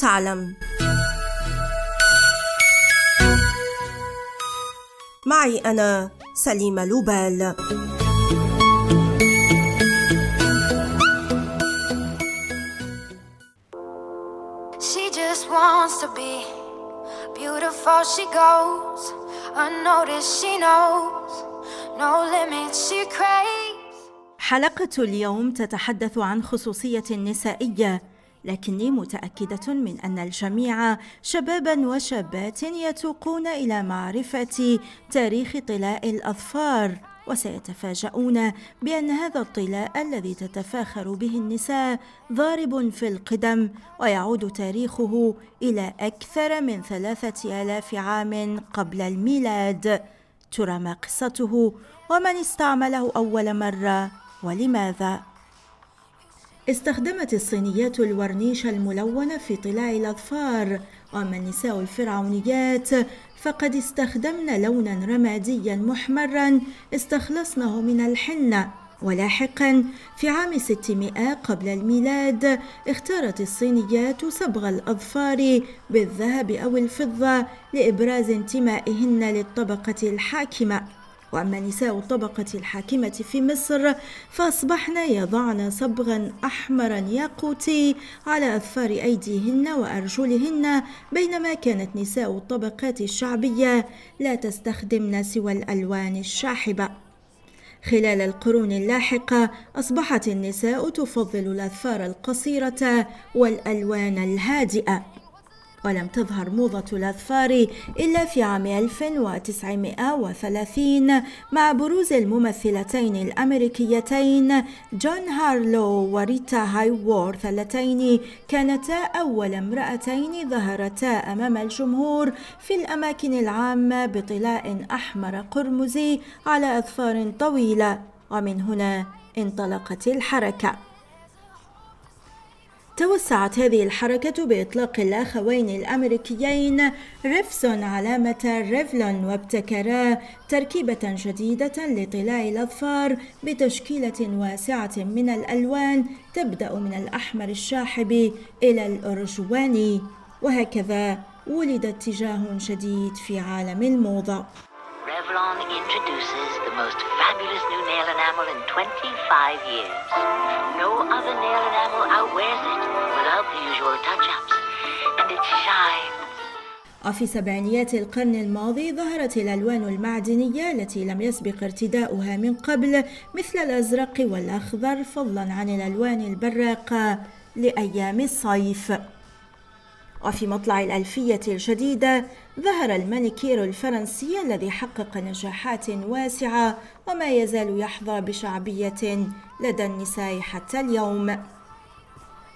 تعلم معي أنا سليمة لوبال She just wants to be beautiful she goes unnoticed she knows no limits she craves حلقة اليوم تتحدث عن خصوصية نسائية لكني متأكدة من أن الجميع شبابا وشابات يتوقون إلى معرفة تاريخ طلاء الأظفار وسيتفاجؤون بأن هذا الطلاء الذي تتفاخر به النساء ضارب في القدم ويعود تاريخه إلى أكثر من ثلاثة آلاف عام قبل الميلاد. ترى ما قصته ومن استعمله أول مرة ولماذا؟ استخدمت الصينيات الورنيش الملون في طلاء الأظفار وأما النساء الفرعونيات فقد استخدمن لونا رماديا محمرا استخلصنه من الحنة. ولاحقا في عام 600 قبل الميلاد اختارت الصينيات صبغ الأظفار بالذهب أو الفضة لإبراز انتمائهن للطبقة الحاكمة. وأما نساء الطبقة الحاكمة في مصر فأصبحن يضعن صبغا احمرا ياقوتي على اظفار أيديهن وأرجلهن بينما كانت نساء الطبقات الشعبية لا تستخدمن سوى الألوان الشاحبة. خلال القرون اللاحقة أصبحت النساء تفضل الاظفار القصيرة والألوان الهادئة. ولم تظهر موضة الأظفار إلا في عام 1930 مع بروز الممثلتين الأمريكيتين جون هارلو وريتا هايوورث اللتين كانتا أول امرأتين ظهرتا أمام الجمهور في الأماكن العامة بطلاء أحمر قرمزي على أظفار طويلة ومن هنا انطلقت الحركة. توسعت هذه الحركة بإطلاق الأخوين الأمريكيين ريفسون علامة ريفلون وابتكرا تركيبة جديدة لطلاء الأظفار بتشكيلة واسعة من الألوان تبدأ من الأحمر الشاحب إلى الأرجواني وهكذا ولد اتجاه جديد في عالم الموضة. Revlon introduces the most fabulous new nail enamel in 25 years. No other nail enamel outwears it without the usual touch-ups. And it shines. وفي سبعينيات القرن الماضي ظهرت الألوان المعدنية التي لم يسبق ارتداؤها من قبل مثل الأزرق والأخضر فضلا عن الألوان البراقة لأيام الصيف وفي مطلع الألفية الجديدة ظهر المانيكير الفرنسي الذي حقق نجاحات واسعة وما يزال يحظى بشعبية لدى النساء حتى اليوم.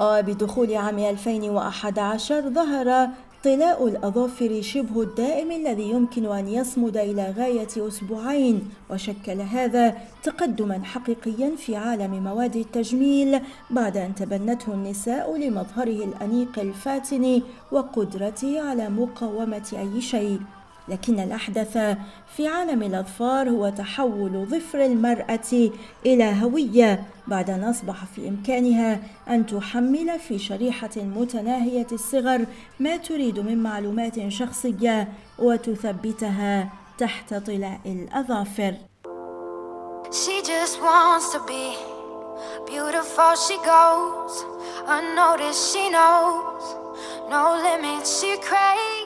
وبدخول عام 2011 ظهر طلاء الأظافر شبه الدائم الذي يمكن أن يصمد إلى غاية أسبوعين وشكل هذا تقدما حقيقيا في عالم مواد التجميل بعد أن تبنته النساء لمظهره الأنيق الفاتن وقدرته على مقاومة أي شيء. لكن الأحدث في عالم الأظفار هو تحول ظفر المرأة إلى هوية بعد أن أصبح في إمكانها أن تحمل في شريحة متناهية الصغر ما تريد من معلومات شخصية وتثبتها تحت طلاء الأظافر. She just wants to be beautiful. She goes unnoticed. She knows no limits. She craves